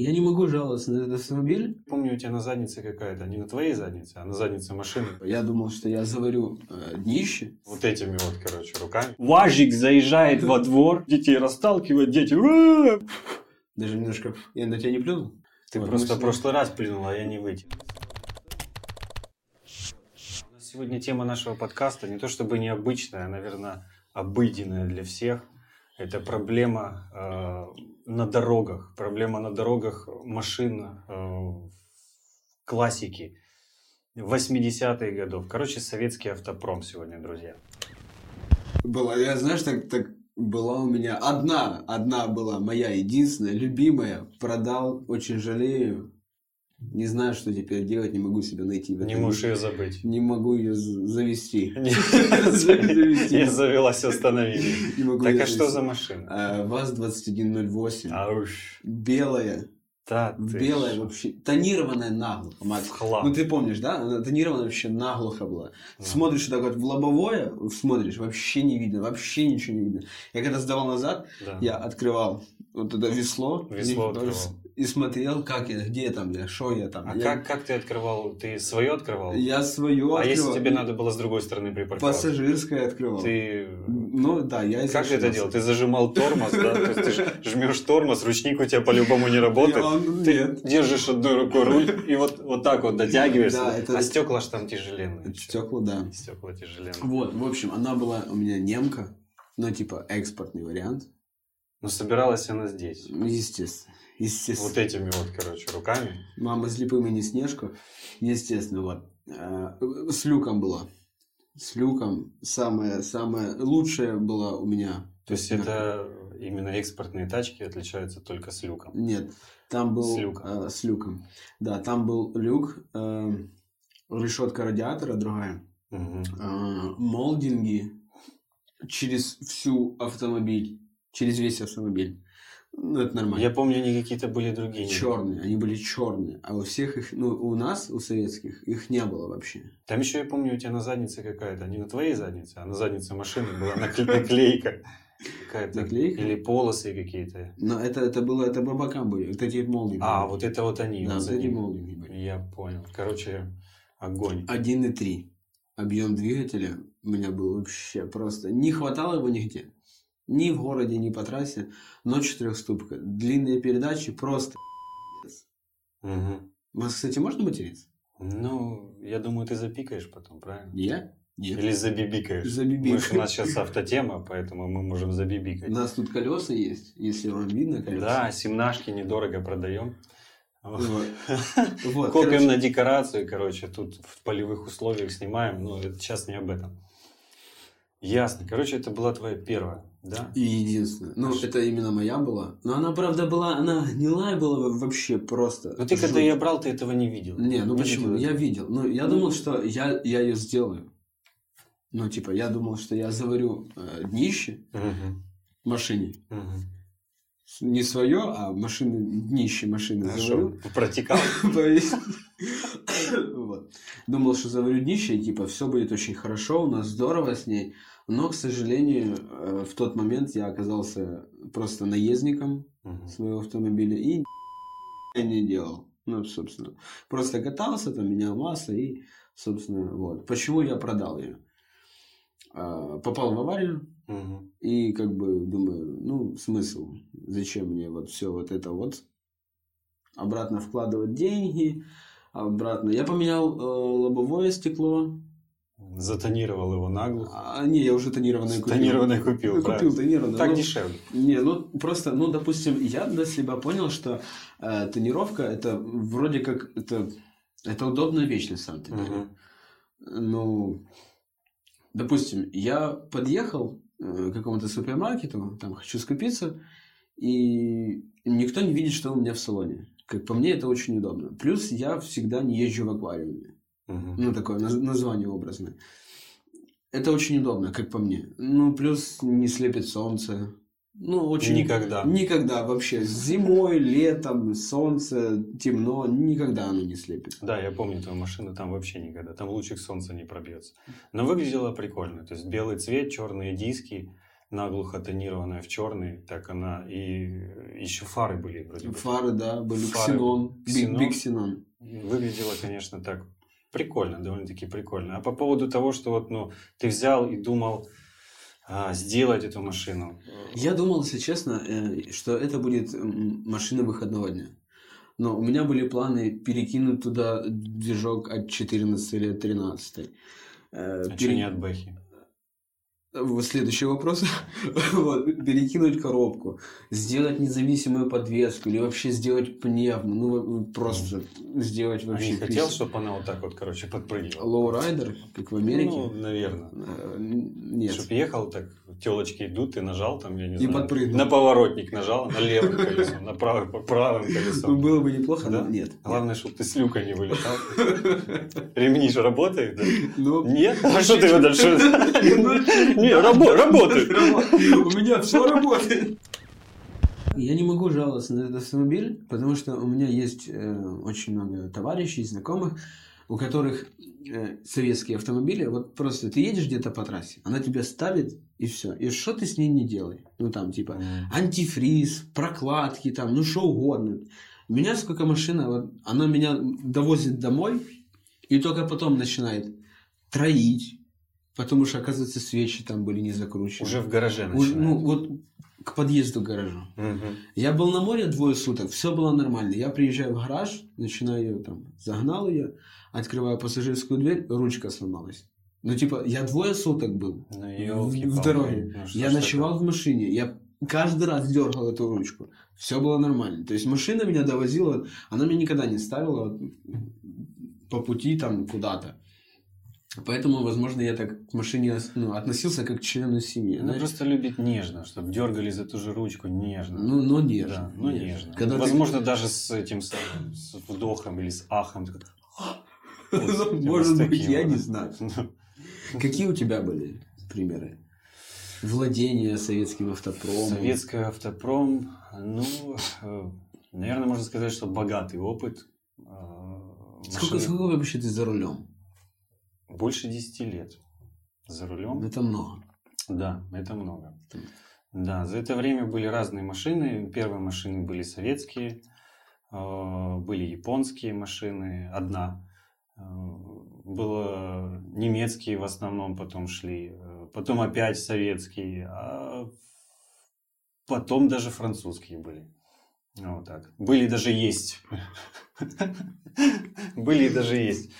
Я не могу жаловаться на этот автомобиль. Помню, у тебя на заднице какая-то, не на твоей заднице, а на заднице машины. Я думал, что я заварю э, днище. Вот этими вот, короче, руками. Важик заезжает во двор, детей расталкивает, дети... Даже немножко... Я на тебя не плюнул? Ты Вот, просто в прошлый раз плюнул, а я не вытянул. У нас Сегодня тема нашего подкаста не то чтобы необычная, а, наверное, обыденная для всех. Это проблема э, на дорогах, проблема на дорогах машин э, классики 80-х годов. Короче, советский автопром сегодня, друзья. Была, я знаешь, так, так была у меня одна, одна была моя единственная, любимая. Продал, очень жалею. Не знаю, что теперь делать, не могу себя найти. в Не можешь ее забыть. Не могу ее завести. Не завелась, остановили. Так а что за машина? А, ВАЗ-2108. А уж, Белая. да Белая ж, вообще. Тонированная наглухо, Макс. хлам. Ну ты помнишь, да? Она тонированная вообще наглухо была. Ну. Смотришь так вот в лобовое, смотришь, вообще не видно, вообще ничего не видно. Я когда сдавал назад, Да. я открывал вот это весло. Весло открывал. И смотрел, как я, где там я, что я там. А я, как, как ты открывал? Ты свое открывал? Я свое а открывал. если тебе надо было с другой стороны припарковаться? Пассажирское открывал. Ты... Ну да, я Как ты это делал? Ты зажимал тормоз, да? То есть ты ж- жмешь тормоз, ручник у тебя по-любому не работает. Я- Ты Нет. держишь одной рукой руль и вот, вот так вот дотягиваешься. Да, это- А стекла ж там тяжеленные. Стекла, да. Стекла тяжеленные. Вот, в общем, она была у меня немка, ну типа экспортный вариант. Но собиралась она здесь. Естественно. Естественно. Вот этими вот, короче, руками. Мама с липым и не снежку. Естественно, вот. Э, С люком была. С люком самая, самая лучшая была у меня. То есть это именно экспортные тачки отличаются только с люком. Нет, там был... С люком. э, с люком. Да, там был люк, э, решетка радиатора другая, Мгм. э, молдинги через всю автомобиль, через весь автомобиль. Ну, это нормально. Я помню, они какие-то были другие. Черные, они были черные, а у всех их, ну, у нас, у советских, их не было вообще. Там еще я помню, у тебя на заднице какая-то, не на твоей заднице, а на заднице машины была накле- наклейка. Какая-то. Наклейка? Или полосы какие-то. Но это, это было, это по бокам были, вот эти молдинги. А, вот это вот они. Да, вот вот эти молдинги были. Я понял. Короче, огонь. 1,3. Объем двигателя у меня был вообще просто... Не хватало его нигде. Ни в городе, ни по трассе. Но четырехступка. Длинные передачи просто... Мгм. У вас, кстати, можно материться? Ну, я думаю, ты запикаешь потом, правильно? Я? Нет. Или забибикаешь. Ж- У нас сейчас автотема, поэтому мы можем У забибикать. нас тут колеса есть, если вам видно колеса. Да, семнашки недорого продаем. Вот. Вот, Копим короче, на декорацию, короче, тут в полевых условиях снимаем, но это сейчас не об этом. Ясно. Короче, это была твоя первая, да? И единственное. Ну, это именно моя была. Но она, правда, была... Она гнилая была вообще просто. Но ты когда жуть. ее брал, ты этого не видел. Не, ну почему? видел Я видел. Ну, я думал, что я, я ее сделаю. Ну, типа, я думал, что я заварю э, днище в машине. Не свое, а машины, днище машины А заварю. протекал? Думал, что заварю днище, и типа все будет очень хорошо, у нас здорово с ней. Но, к сожалению, э, в тот момент я оказался просто наездником Мгм. своего автомобиля и я не делал. Ну, собственно, просто катался, там менял масло и, собственно, вот. Почему я продал ее? А, Попал в аварию Мгм. и как бы думаю, ну, смысл, зачем мне вот все вот это вот обратно вкладывать деньги, обратно. Я поменял э, лобовое стекло. Затонировал его наглухо. А, не, я уже тонированное купил. Тонированное купил, Ну, правильно. Купил тонированное. Так ну, дешевле. Не, ну просто, ну, допустим, я для себя понял, что э, тонировка это вроде как это, это удобная вещь на самом деле. Мгм. Ну, допустим, я подъехал э, к какому-то супермаркету, там хочу скупиться, и никто не видит, что у меня в салоне. Как по мне, это очень удобно. Плюс я всегда не езжу в аквариуме. Мгм. Ну, такое наз- название образное. Это очень удобно, как по мне. Ну, плюс не слепит солнце. Ну, очень... Никогда. Никогда вообще. Зимой, летом, солнце, темно, никогда оно не слепит. Да, я помню твою машину, там вообще никогда, там лучик солнца не пробьется. Но выглядело прикольно, то есть белый цвет, черные диски, наглухо тонированная в черный, так она и еще фары были вроде бы. Фары, да, были Фары. ксенон, Ксенон. биг ксенон. Выглядело, конечно, так прикольно, довольно-таки прикольно. А по поводу того, что вот, ну, ты взял и думал а, сделать эту машину. Я думал, если честно, э, что это будет машина выходного дня. Но у меня были планы перекинуть туда движок от 14 или от 13. Э, А пере- что не от Бэхи? Следующий вопрос. Вот, перекинуть коробку, сделать независимую подвеску или вообще сделать пневму. Ну, просто сделать А вообще... не хотел, чтобы она вот так вот, короче, подпрыгивала? Лоурайдер, как в Америке? Ну, наверное. Э, Нет. Чтоб ехал так, телочки идут, ты нажал там, я не И знаю. подпрыгнул. На поворотник нажал, на левым колесом, на правым, по правым Ну, колесом. было бы неплохо, Да? но нет. Главное, чтобы ты с люка не вылетал. Ремни же работают, да? Ну, Нет? А что ты выдашь? Не, рабо- работает. У меня все работает. Я не могу жаловаться на этот автомобиль, потому что у меня есть э, очень много товарищей, знакомых, у которых э, советские автомобили, вот просто ты едешь где-то по трассе, она тебя ставит, и все. И что ты с ней не делай? Ну, там, типа, антифриз, прокладки, там, ну, что угодно. У меня сколько машина, вот, она меня довозит домой, и только потом начинает троить, потому что, оказывается, свечи там были не закручены. Уже в гараже Уж, ну, вот к подъезду к гаражу. Мгм. Я был на море двое суток, все было нормально. Я приезжаю в гараж, начинаю ее там, загнал ее, открываю пассажирскую дверь, ручка сломалась. Ну, типа, я двое суток был Ну, в, в дороге. Ну, я ночевал такое? в машине, я каждый раз дергал эту ручку. Все было нормально. То есть машина меня довозила, она меня никогда не ставила по пути там куда-то. Поэтому, возможно, я так к машине ну, относился как к члену семьи. Она знаешь. просто любит нежно, чтобы дергали за ту же ручку нежно. Ну, но нежно. да, ну нежно. Когда ты- Возможно, даже с этим самым, с вдохом или с ахом. Ну, с Может быть, я не знаю. Какие у тебя были примеры? Владение советским автопромом. Советский автопром, ну, э, наверное, можно сказать, что богатый опыт. Э, Сколько, сколько вообще ты за рулем? Больше 10 лет за рулем. Это много. Да, это много. Да, за это время были разные машины. Первые машины были советские, э, были японские машины, одна. Э, Было немецкие в основном потом шли, э, потом опять советские, а потом даже французские были. Вот так. Были даже есть. Были даже есть.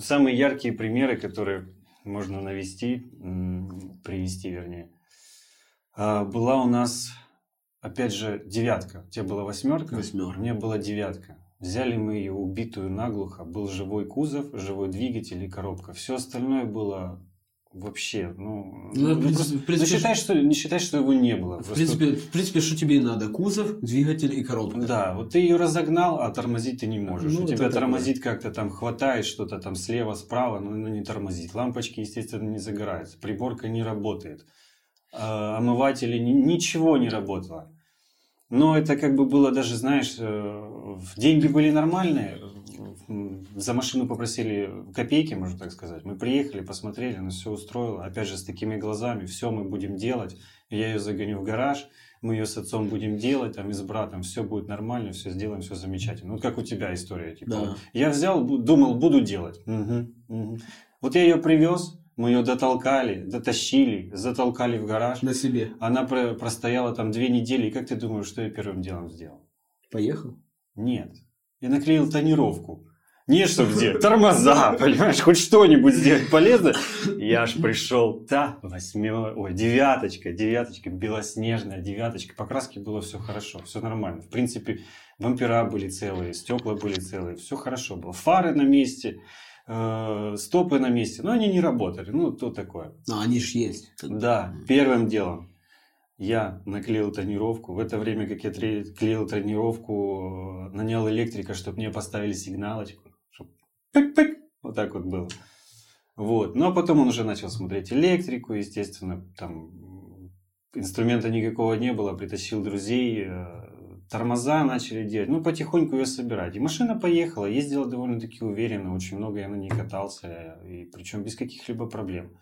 Самые яркие примеры, которые можно навести, привести, вернее. А, Была у нас, опять же, девятка. У тебя была восьмерка? Восьмерка. У меня была девятка. Взяли мы ее убитую наглухо. Был живой кузов, живой двигатель и коробка. Все остальное было вообще, ну... Ну, ну, просто- в принципе, ну, считай, что, не считай, что его не было. В Просто- принципе, в принципе, что тебе и надо? Кузов, двигатель и коробка. да, вот ты ее разогнал, а тормозить ты не можешь. Ну, У тебя тормозит как-то там хватает что-то там слева, справа, но оно не тормозит. Лампочки, естественно, не загораются. Приборка не работает. А, омыватели, ни- ничего не работало. Но это как бы было даже, знаешь, э, деньги были нормальные. За машину попросили копейки, можно так сказать. Мы приехали, посмотрели, нас все устроило. Опять же, с такими глазами, все мы будем делать. Я ее загоню в гараж, мы ее с отцом будем делать, там и с братом, все будет нормально, все сделаем, все замечательно. Вот как у тебя история. Типа, Да. я взял, думал, буду делать. Мгм, мгм. Вот я ее привез, мы ее дотолкали, дотащили, затолкали в гараж. На себе. Она про- простояла там две недели, и как ты думаешь, что я первым делом сделал? Поехал? Нет. Я наклеил тонировку. Не что где, тормоза, понимаешь, хоть что-нибудь сделать полезно. Я аж пришел, да, восьмер, ой, девяточка, девяточка, белоснежная девяточка. По краске было все хорошо, все нормально. В принципе, бампера были целые, стекла были целые, все хорошо было. Фары на месте, э, стопы на месте, но они не работали, ну, то такое. Ну, они ж есть. Да, первым делом я наклеил тонировку. В это время, как я клеил тонировку, э, нанял электрика, чтобы мне поставили сигналочку. Пык-пык, вот так вот было. Вот. Ну, а потом он уже начал смотреть электрику, естественно, там инструмента никакого не было, притащил друзей, э, тормоза начали делать, ну, потихоньку ее собирать. И машина поехала, ездила довольно-таки уверенно, очень много я на ней катался, и причем без каких-либо проблем.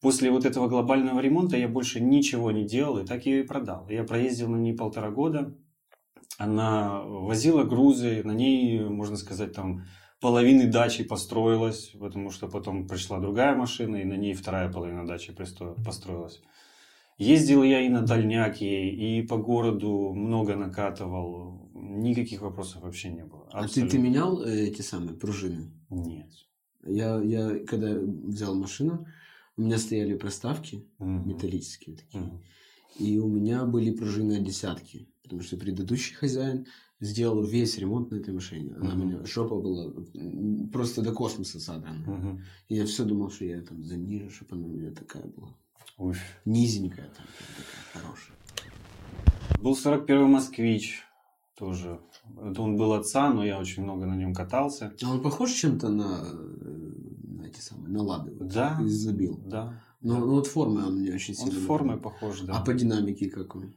после вот этого глобального ремонта я больше ничего не делал, и так ее и продал. Я проездил на ней полтора года, она возила грузы, на ней, можно сказать, там половины дачи построилась, потому что потом пришла другая машина, и на ней вторая половина дачи построилась. Ездил я и на дальняки, и по городу много накатывал. Никаких вопросов вообще не было. А ты, Абсолютно. ты менял э, эти самые пружины? Нет. Я, я когда взял машину, у меня стояли проставки Мгм. металлические такие. Мгм. И у меня были пружины от десятки. Потому что предыдущий хозяин сделал весь ремонт на этой машине. Она у Мгм. меня жопа была просто до космоса задрана. Мгм. И я все думал, что я там занижу, чтобы она у меня такая была. Уф. Низенькая там, такая хорошая. Был 41-й москвич тоже. Это он был отца, но я очень много на нем катался. А он похож чем-то на, э, на эти самые, на лады? Вот, Да. Из забил. Да. Но, Да. ну вот формы он мне очень Он сильно формой напомнил. похож, да. А по динамике как он?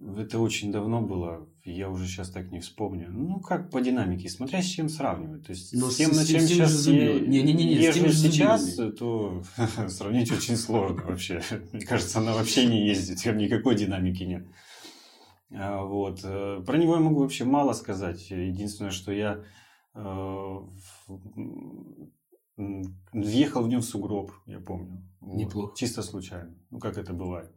Это очень давно было, я уже сейчас так не вспомню. Ну, как по динамике, смотря с чем сравнивать. То есть Ну, с тем, с- на с чем же сейчас я Не-не-не, с езжу теми же сейчас, зубилами. то сравнить очень сложно вообще. Мне кажется, она вообще не ездит, там никакой динамики нет. А, Вот. э, Про него я могу вообще мало сказать. Единственное, что я э, въехал в нем в сугроб, я помню. Вот. Неплохо. Чисто случайно. Ну, как это бывает.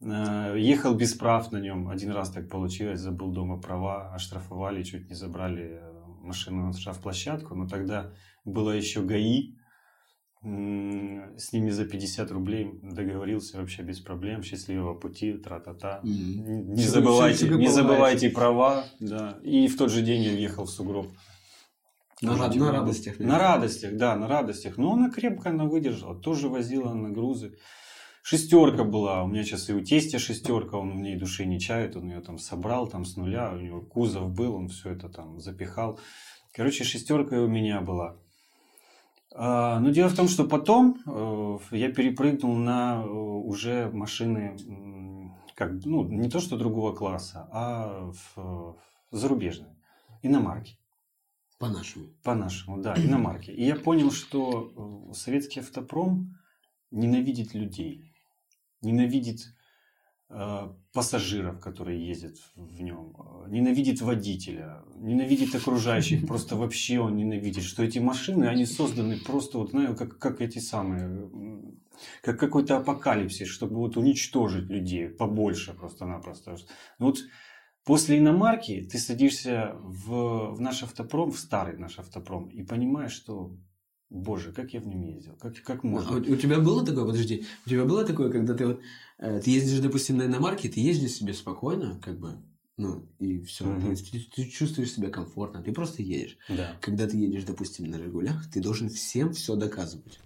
Э, Ехал без прав на нем. Один раз так получилось. Забыл дома права. Оштрафовали, чуть не забрали э, машину на штрафплощадку. Но тогда было еще ГАИ. С ними за 50 рублей договорился вообще без проблем. Счастливого пути, тра-та-та. М. Не Всё- забывайте, не забывайте права. Да. И в тот же день я въехал в сугроб. На, на был. радостях. На радостях, да, на радостях. Но она крепко она выдержала. Тоже возила на грузы. Шестерка была. У меня сейчас и у тестя шестерка. Он в ней души не чает. Он ее там собрал там с нуля. У него кузов был. Он все это там запихал. Короче, шестерка у меня была. А, Но дело в том, что потом э, я перепрыгнул на э, уже машины, как, ну, не то что другого класса, а в, зарубежные, иномарки. По-нашему. По-нашему, да, иномарки. И я понял, что э, советский автопром ненавидит людей, ненавидит э, пассажиров, которые ездят в нем, э, ненавидит водителя, ненавидит окружающих, просто вообще он ненавидит, что эти машины, они созданы просто, вот знаю, как, как эти самые, как какой-то апокалипсис, чтобы вот уничтожить людей побольше просто-напросто. Ну Вот После иномарки ты садишься в, в наш автопром, в старый наш автопром, и понимаешь, что, боже, как я в нем ездил, как, как А можно. у, у тебя было такое, подожди, у тебя было такое, когда ты вот, э, ты ездишь, допустим, на иномарке, ты ездишь себе спокойно, как бы, ну, и все, Мгм. ты, ты чувствуешь себя комфортно, ты просто едешь. Да. Когда ты едешь, допустим, на «Жигулях», ты должен всем все доказывать.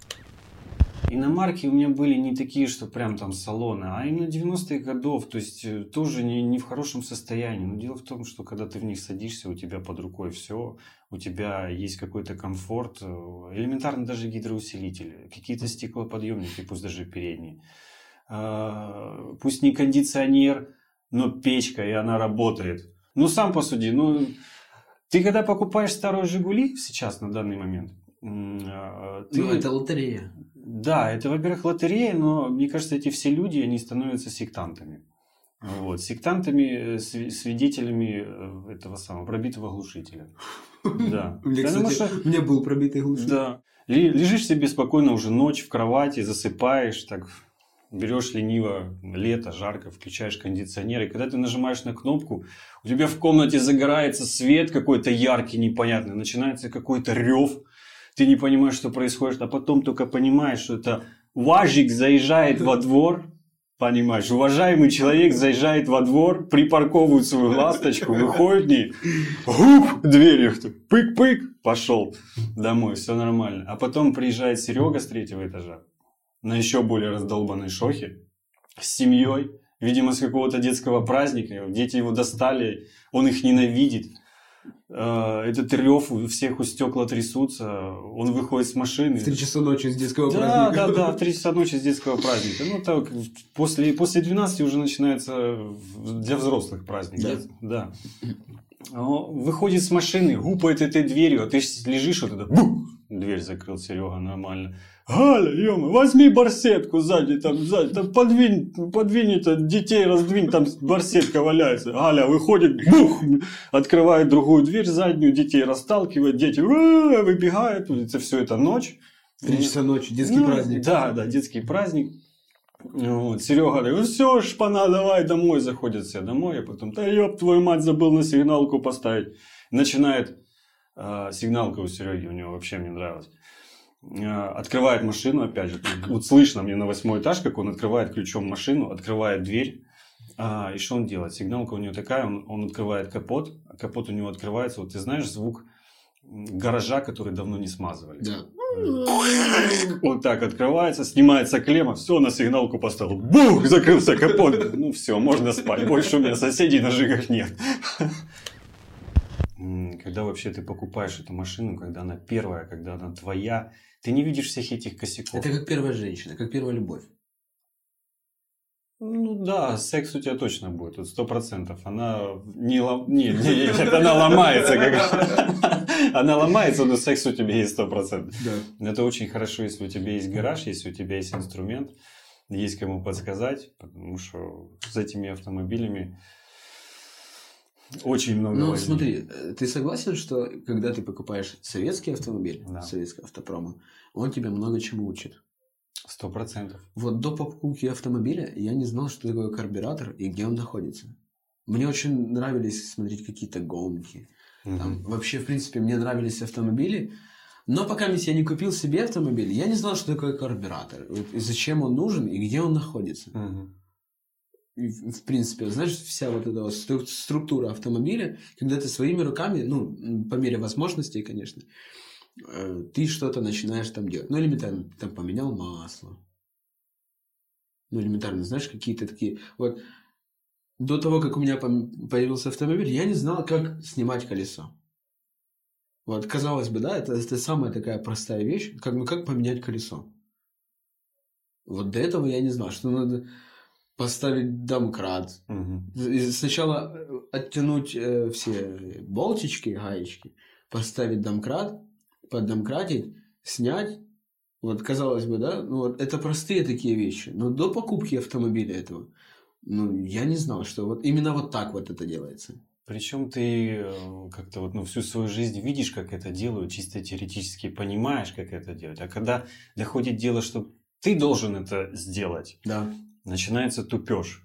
Иномарки у меня были не такие, что прям там салоны, а именно 90-х годов, то есть э, тоже не, не в хорошем состоянии. Но дело в том, что когда ты в них садишься, у тебя под рукой все, у тебя есть какой-то комфорт, э, элементарно даже гидроусилители, какие-то стеклоподъемники, пусть даже передние. А, Пусть не кондиционер, но печка, и она работает. Ну, сам посуди, ну, ты когда покупаешь старые «Жигули» сейчас, на данный момент, а, ты... Ну, это лотерея. Да, это, во-первых, лотерея, но мне кажется, эти все люди, они становятся сектантами. Вот, сектантами, э, сви- свидетелями э, этого самого пробитого глушителя. Да. У меня, Потому кстати, что- у меня был пробитый глушитель. да. Лежишь себе спокойно уже ночь в кровати, засыпаешь, так берешь лениво, лето, жарко, включаешь кондиционер, и когда ты нажимаешь на кнопку, у тебя в комнате загорается свет какой-то яркий, непонятный, начинается какой-то рев, ты не понимаешь, что происходит, а потом только понимаешь, что это УАЗик заезжает во двор, понимаешь, уважаемый человек заезжает во двор, припарковывает свою ласточку, выходит в ней, гуп, дверью, пык-пык, пошел домой, все нормально. А потом приезжает Серега с третьего этажа на еще более раздолбанной шохе с семьей, видимо, с какого-то детского праздника. Дети его достали, он их ненавидит. Э, Этот рев у всех у стекла трясутся, он выходит с машины. В 3 часа ночи с детского Да, праздника. да, да, в 3 часа ночи с детского праздника. Ну, так, после, после 12 уже начинается для взрослых праздник. Да. Да. Выходит с машины, гупает этой дверью, а ты лежишь вот это, бух, дверь закрыл Серега нормально. Галя, ё возьми барсетку сзади, там, сзади, там подвинь, подвинь это, детей раздвинь, там барсетка валяется. Галя выходит, бух, открывает другую дверь заднюю, детей расталкивает, дети выбегают, это все это ночь. Три часа ночи, детский Ну, праздник. Да, да, детский праздник. Вот, Серега говорит, ну все, шпана, давай домой. Заходят все домой, а потом, да ёб твою мать, забыл на сигналку поставить. Начинает сигналка у Сереги, у него вообще мне нравилось. А, открывает машину, опять же, вот слышно мне на восьмой этаж, как он открывает ключом машину, открывает дверь. А, и что он делает? Сигналка у него такая, он, он открывает капот, а капот у него открывается. Вот ты знаешь звук гаража, который давно не смазывали. Да. Вот так открывается, снимается клемма, все, на сигналку поставил. Бух! Закрылся капот. Ну все, можно спать. Больше у меня соседей на жигах нет. Когда вообще ты покупаешь эту машину, когда она первая, когда она твоя, ты не видишь всех этих косяков. Это как первая женщина, как первая любовь. Ну да, секс у тебя точно будет, вот сто процентов. Она не, лом- не, не, нет, она ломается. Как... Она ломается, но секс у тебя есть сто процентов. Да. Это очень хорошо, если у тебя есть гараж, если у тебя есть инструмент, есть кому подсказать, потому что с этими автомобилями очень много Ну, возни. смотри, э, ты согласен, что когда ты покупаешь советский автомобиль, Да. советского автопрома, он тебя много чему учит. Сто процентов. Вот до покупки автомобиля я не знал, что такое карбюратор и где он находится. Мне очень нравились смотреть какие-то гонки. Там, вообще, в принципе, мне нравились автомобили. Но пока я не купил себе автомобиль, я не знал, что такое карбюратор. Вот и зачем он нужен и где он находится. Мгм. В принципе, знаешь, вся вот эта вот стру- структура автомобиля, когда ты своими руками, ну, по мере возможностей, конечно, э, ты что-то начинаешь там делать. Ну, элементарно, ты там поменял масло. Ну, элементарно, знаешь, какие-то такие... Вот до того, как у меня появился автомобиль, я не знал, как снимать колесо. Вот, казалось бы, да, это, это самая такая простая вещь, как, ну, как поменять колесо. Вот до этого я не знал, что надо поставить домкрат, и Сначала э, оттянуть э, все болтички, гаечки, поставить домкрат, поддомкратить, снять. Вот, казалось бы, да, ну, вот это простые такие вещи. Но до покупки автомобиля этого, ну, я не знал, что вот именно вот так вот это делается. Причем ты э, как-то вот ну, всю свою жизнь видишь, как это делают, чисто теоретически понимаешь, как это делать. А когда доходит дело, что ты должен это сделать, Да. Начинается тупеж.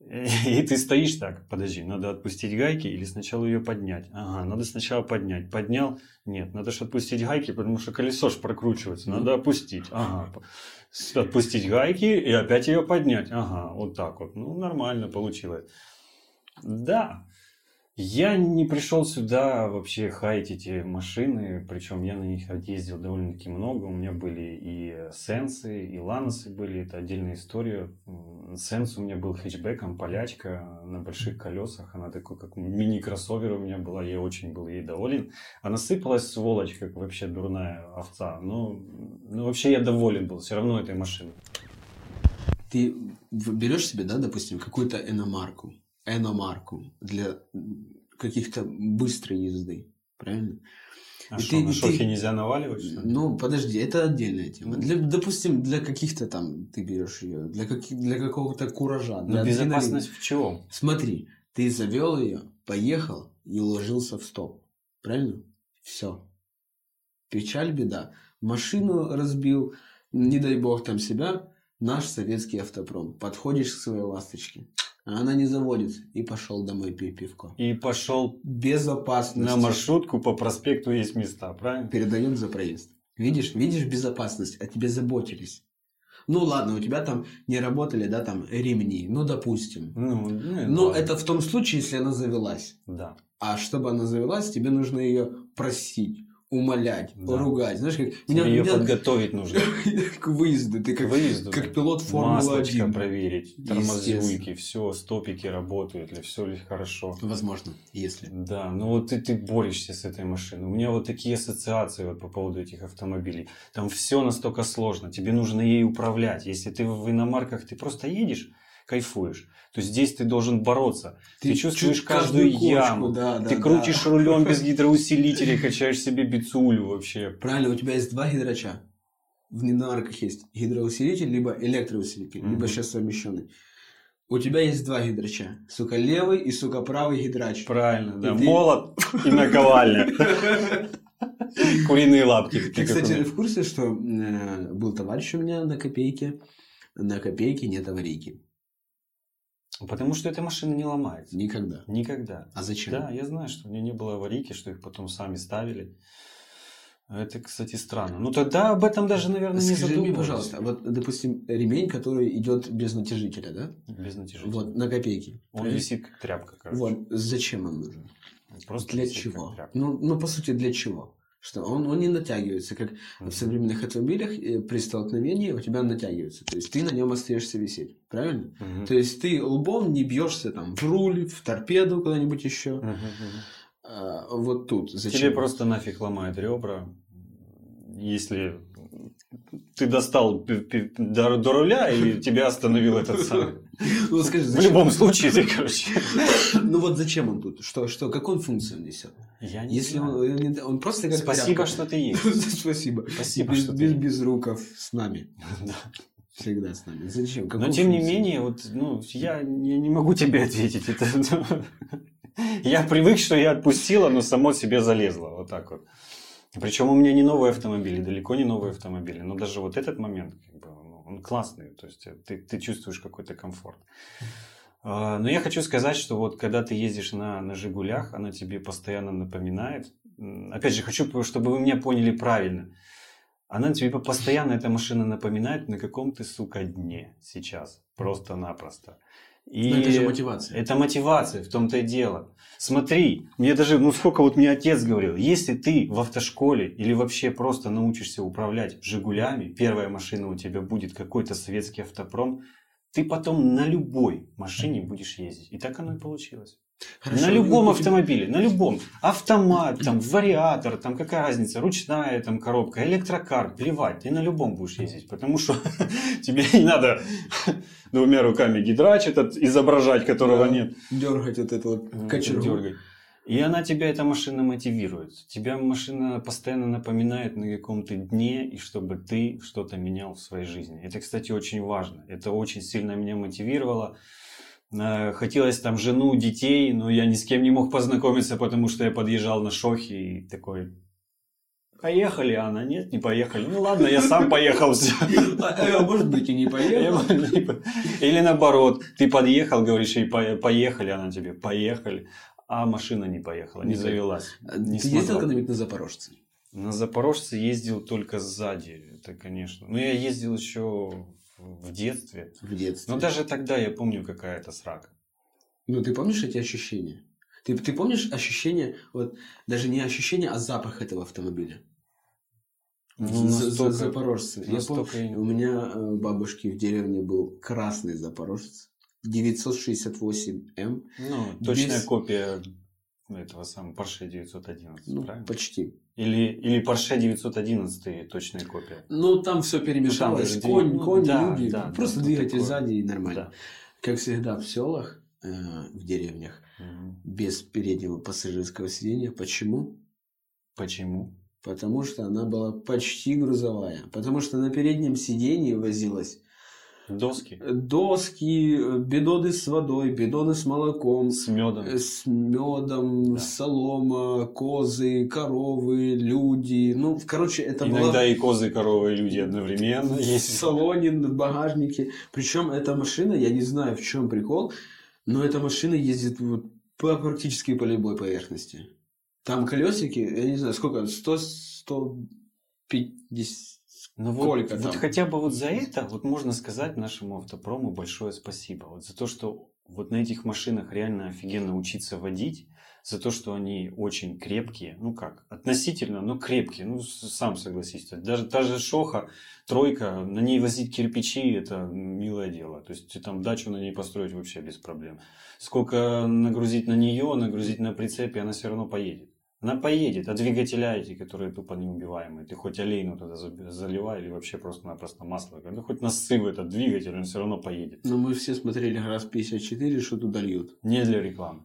И ты стоишь так, подожди, надо отпустить гайки или сначала ее поднять? Ага, надо сначала поднять. Поднял? Нет, надо же отпустить гайки, потому что колесо ж прокручивается. Надо опустить. Ага. Отпустить гайки и опять ее поднять. Ага, вот так вот. Ну, нормально получилось. Да. Я не пришел сюда вообще хаять эти машины, причем я на них ездил довольно-таки много. У меня были и Сенсы, и Ланосы были, это отдельная история. Сенс у меня был хэтчбеком, полячка на больших колесах, она такой, как мини-кроссовер у меня была, я очень был ей доволен. Она сыпалась, сволочь, как вообще дурная овца, но ну, вообще я доволен был все равно этой машиной. Ты берешь себе, да, допустим, какую-то иномарку, иномарку для каких-то быстрой езды, правильно? А И что, ты- на и шохе ты- нельзя наваливать? что ли? Ну, подожди, это отдельная тема. Ну. Для, допустим, для каких-то там ты берешь ее, для, каких, для какого-то куража. Но для безопасность адреналина. в чем? Смотри, ты завел ее, поехал и уложился в стоп. Правильно? Все. Печаль, беда. Машину разбил, не дай бог там себя, наш советский автопром. Подходишь к своей ласточке, а она не заводится, и пошел домой пить пивко. И пошел Безопасность. на маршрутку по проспекту есть места, правильно? передают за проезд. Видишь, видишь безопасность, о тебе заботились. Ну ладно, у тебя там не работали, да, там ремни, ну допустим. Ну, ну, Но ладно. это в том случае, если она завелась. Да. А чтобы она завелась, тебе нужно ее просить, умолять, Да. ругать. Знаешь, как Тебе ее меня подготовить нужно. к выезду, ты как, выезду. как пилот Формулы Маслочко 1. проверить, тормозюльки, все, стопики работают ли, все ли хорошо. Возможно, если. Да, ну вот ты, ты борешься с этой машиной. У меня вот такие ассоциации вот по поводу этих автомобилей. Там все настолько сложно, тебе нужно ей управлять. Если ты в иномарках, ты просто едешь, кайфуешь. То есть здесь ты должен бороться. Ты, чувствуешь чуть каждую, кочку, яму. да, да, ты да. крутишь рулем без гидроусилителя, качаешь себе бицулю вообще. Правильно, у тебя есть два гидрача. В иномарках есть гидроусилитель, либо электроусилитель, Мгм. либо сейчас совмещенный. У тебя есть два гидрача. Сука, левый и, сука, правый гидрач. Правильно, да. И ты- Молот и наковальня. Куриные лапки. Ты, кстати, в курсе, что э, был товарищ у меня на копейке. На копейке нет аварийки. Потому что эта машина не ломается. Никогда. Никогда. А зачем? Да, я знаю, что у меня не было аварийки, что их потом сами ставили. Это, кстати, странно. Ну тогда об этом даже, наверное, не Скажи мне, задумывались. пожалуйста, вот, допустим, ремень, который идет без натяжителя, да? Без натяжителя. Вот, на копейке. Он Правильно? висит как тряпка, короче. Вот, зачем он нужен? Просто для чего? Ну, ну, по сути, для чего? Что он, он не натягивается, как в современных автомобилях при столкновении у тебя натягивается. То есть ты на нем остаешься висеть. Правильно? Мгм. То есть ты лбом не бьешься там в руль, в торпеду куда-нибудь еще. Мгм. А, вот тут. Зачем? Тебе просто нафиг ломает ребра, если ты достал до, до руля и тебя остановил этот самый. Ну, скажи, В любом случае, ты, короче. Ну вот зачем он тут? Что, что, какую функцию он несет? Я не Если знаю. он, он не- просто как Спасибо, тряпка. что ты есть. Спасибо. Спасибо, без, что ты без, есть. без руков с нами. Да. Всегда с нами. Зачем? Но Какую тем не функцию? менее, вот, ну, я не, не могу тебе ответить. Это, я привык, что я отпустила, но само себе залезло. Вот так вот. Причем у меня не новые автомобили, далеко не новые автомобили. Но даже вот этот момент, как бы, ну, он классный. То есть ты, ты чувствуешь какой-то комфорт. А, Но я хочу сказать, что вот когда ты ездишь на, на Жигулях, она тебе постоянно напоминает. Опять же, хочу, чтобы вы меня поняли правильно. Она тебе постоянно, эта машина напоминает, на каком ты, сука, дне сейчас. Просто-напросто. И Ну, это же мотивация. это мотивация, в том-то и дело. Смотри, мне даже, ну сколько вот мне отец говорил, если ты в автошколе или вообще просто научишься управлять «Жигулями», первая машина у тебя будет какой-то советский автопром, ты потом на любой машине будешь ездить. И так оно и получилось. Хорошо, на любом у тебя- автомобиле, на любом. Автомат, там, вариатор, там какая разница, ручная там коробка, электрокар, плевать, ты на любом будешь ездить, потому что тебе не надо двумя руками гидрач этот изображать, которого Да. нет. Дергать вот эту вот Ну, кочергу. дергай. И она тебя, эта машина мотивирует. Тебя машина постоянно напоминает на каком-то дне, и чтобы ты что-то менял в своей жизни. Это, кстати, очень важно. Это очень сильно меня мотивировало. Э, Хотелось там жену, детей, но я ни с кем не мог познакомиться, потому что я подъезжал на шохе и такой... Поехали, а она нет, не поехали. Ну ладно, я сам поехал. А, э, Может быть, и не поехал. Или наоборот, ты подъехал, говоришь «По- поехали, она тебе поехали, а машина не поехала, не завелась. А не Ты ездил когда-нибудь на Запорожце? На Запорожце ездил только сзади, это конечно. Но я ездил еще в детстве. В детстве. Но даже тогда я помню, какая это срака. Ну, ты помнишь эти ощущения? Ты, ты помнишь ощущение, вот даже не ощущение, а запах этого автомобиля? Ну, настолько- Запорожцы. Я помню, настолько я не у меня э, у бабушки в деревне был красный Запорожец. 968М. Ну, точная Без- копия этого самого Porsche 911, Ну, правильно? почти. Или, или Porsche 911 точная копия. Ну, там все перемешалось. же конь, ну, конь, да, люди. да, Просто да, двигатель такое. сзади и нормально. Да. Как всегда в селах, э, в деревнях, Мгм. без переднего пассажирского сидения. Почему? Почему? Потому что она была почти грузовая. Потому что на переднем сидении возилась Доски доски, э, бидоны с водой, бидоны с молоком, с медом. э, с медом, Да. солома, козы, коровы, люди. Ну, короче, это Иногда была и козы, и коровы, и люди одновременно есть. салоне, в багажнике. Причем эта машина, я не знаю, в чем прикол, но эта машина ездит вот по практически по любой поверхности. Там колесики, я не знаю, сколько, 100, 150, Ну вот, сколько вот там? хотя бы вот за это вот можно сказать нашему автопрому большое спасибо. Вот за то, что вот на этих машинах реально офигенно учиться водить, за то, что они очень крепкие, ну как, относительно, но крепкие, ну сам согласись. Даже та же Шоха, тройка, на ней возить кирпичи, это милое дело. То есть там дачу на ней построить вообще без проблем. Сколько нагрузить на нее, нагрузить на прицепе, она все равно поедет. Она поедет, а двигателя эти, которые тупо неубиваемые, ты хоть олейну туда за- заливай или вообще просто-напросто масло, ну хоть насыв этот двигатель, он все равно поедет. Но мы все смотрели раз 54, что туда льют. Не для рекламы.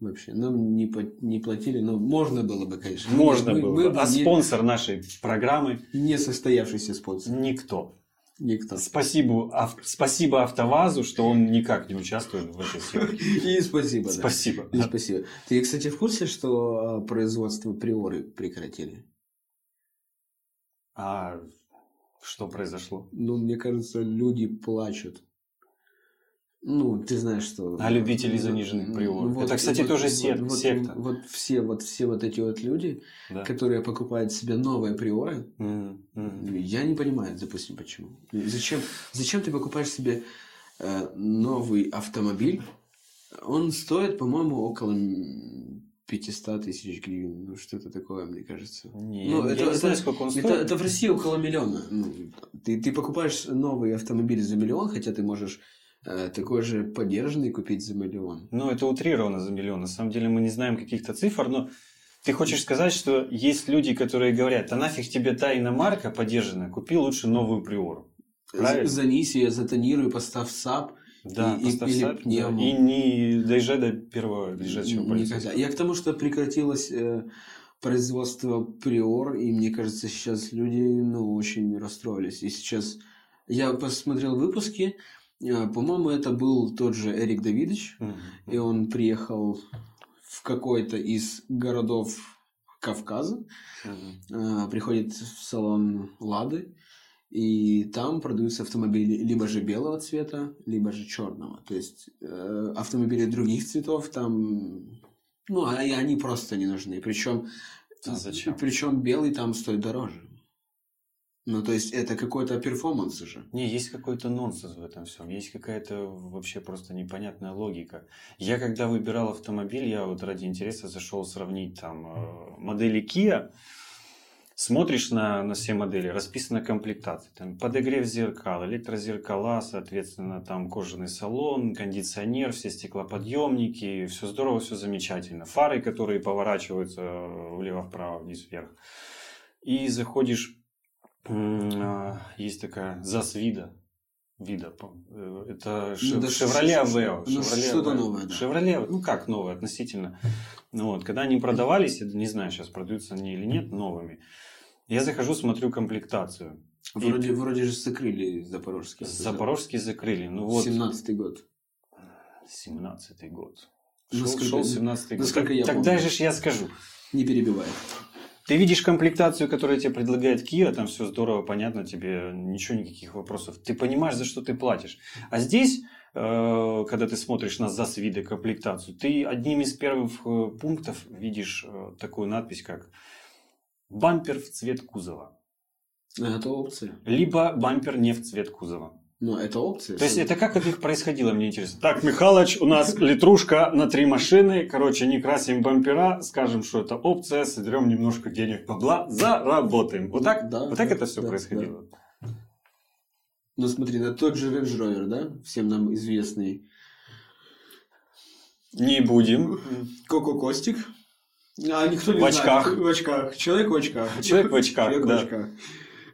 Вообще, нам не, по- не платили, но можно было бы, конечно. Можно Мы- было мы бы. А не- спонсор нашей программы Не состоявшийся спонсор. никто. Никто. Спасибо, ав- спасибо АвтоВАЗу, что он никак не участвует в этой съемке. И спасибо, да. Спасибо. И спасибо. Ты, кстати, в курсе, что а, производство приоры прекратили? А что произошло? Ну, мне кажется, люди плачут. Ну, ты знаешь, что... А любители заниженных приор? Ну, Это, кстати, тоже сек- вот, секта. Вот, все, вот все вот эти вот люди, Да. которые покупают себе новые приоры, м. я не понимаю, допустим, почему. Зачем, зачем ты покупаешь себе э, новый автомобиль? Он стоит, по-моему, около м, 500 тысяч гривен. Ну, что-то такое, мне кажется. Не, Ну, я это- не это- знаю, сколько он стоит. Это, это в России около миллиона. Ну, ты, ты покупаешь новый автомобиль за миллион, хотя ты можешь такой же подержанный купить за миллион. Ну, это утрировано за миллион. На самом деле мы не знаем каких-то цифр, но ты хочешь сказать, что есть люди, которые говорят, а нафиг тебе та иномарка подержанная, купи лучше новую приору. Правильно. За- Занизь ее, затонируй, поставь саб. Да, И- поставь или да, пневму. и не доезжай до первого лежачего Никогда. Я к тому, что прекратилось э, производство приор, и мне кажется, сейчас люди ну, очень расстроились. И сейчас я посмотрел выпуски, э, по-моему, это был тот же Эрик Давидыч, Мгм. и он приехал в какой-то из городов Кавказа, э, приходит в салон Лады, и там продаются автомобили либо же белого цвета, либо же черного. То есть э, автомобили других цветов там, ну, а- и они просто не нужны. Причем, А зачем? причем белый там стоит дороже. Ну, то есть это какой-то перформанс уже. Не, есть какой-то нонсенс в этом всем. Есть какая-то вообще просто непонятная логика. Я когда выбирал автомобиль, я вот ради интереса зашел сравнить там э, модели Kia. Смотришь на, на все модели, расписана комплектация. Там подогрев зеркал, электрозеркала, соответственно, там кожаный салон, кондиционер, все стеклоподъемники. Все здорово, все замечательно. Фары, которые поворачиваются влево-вправо, вниз-вверх. И заходишь Есть такая ЗАЗ вида. Вида. Это Ну, да Шевроле Авео. Шевроле что-то новое, да. Шевроле, ну как новое относительно. Ну, вот, когда они продавались, не знаю, сейчас продаются они или нет новыми. Я захожу, смотрю комплектацию. И Вроде, вроде же закрыли Запорожский. Запорожский закрыли. Ну вот, 17-й год. 17-й год. Насколько- Шел 17-й год. насколько Так- я Тогда помню. же я скажу. Не перебивай. Ты видишь комплектацию, которую тебе предлагает Kia, там все здорово, понятно, тебе ничего, никаких вопросов. Ты понимаешь, за что ты платишь. А здесь, э, когда ты смотришь на ЗАЗ виды комплектацию, ты одним из первых э, пунктов видишь э, такую надпись, как «Бампер в цвет кузова». Это опция. Либо бампер не в цвет кузова. Но это опция. То есть это как это происходило, мне интересно. Так, Михалыч, у нас литрушка на три машины. Короче, не красим бампера, скажем, что это опция, соберем немножко денег бабла, заработаем. Вот так, Да, вот так да, это все да, происходило. Ну смотри, на тот же Range Rover, да? Всем нам известный. Не будем. Коко Костик. А никто не В знает. очках. В очках. Человек в очках. Человек в очках, Человек в да. очках.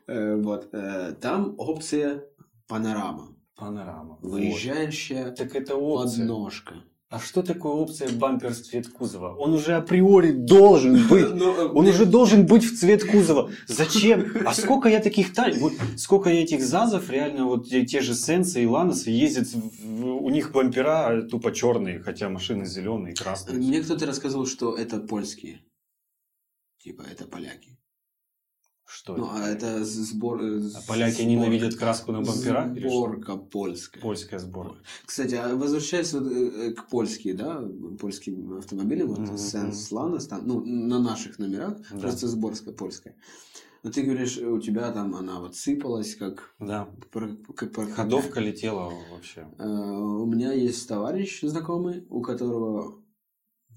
Э, Вот. э, Там опция панорама. Панорама. Вот. Выезжающая Так это опция. подножка. А что такое опция бампер в цвет кузова? Он уже априори должен быть. Ну, э, Он уже должен быть в цвет кузова. Зачем? А сколько я таких тайн, вот сколько я этих ЗАЗов, реально вот те, же Сенсы и Ланосы ездят, у них бампера тупо черные, хотя машины зеленые, красные. Мне кто-то рассказывал, что это польские. Типа, это поляки. Что Ну, это? а это с- сбор... э, А поляки сборка- ненавидят краску на что? Сборка польская. Польская сборка. Кстати, а возвращаясь вот, э, к польским, да, польским автомобилям, вот Мгм, Сенс Ланос, там, ну, на наших номерах, Да. просто сборская польская. Но ты говоришь, у тебя там она вот сыпалась, как... Да. про- как про- Ходовка летела вообще. Э, У меня есть товарищ знакомый, у которого,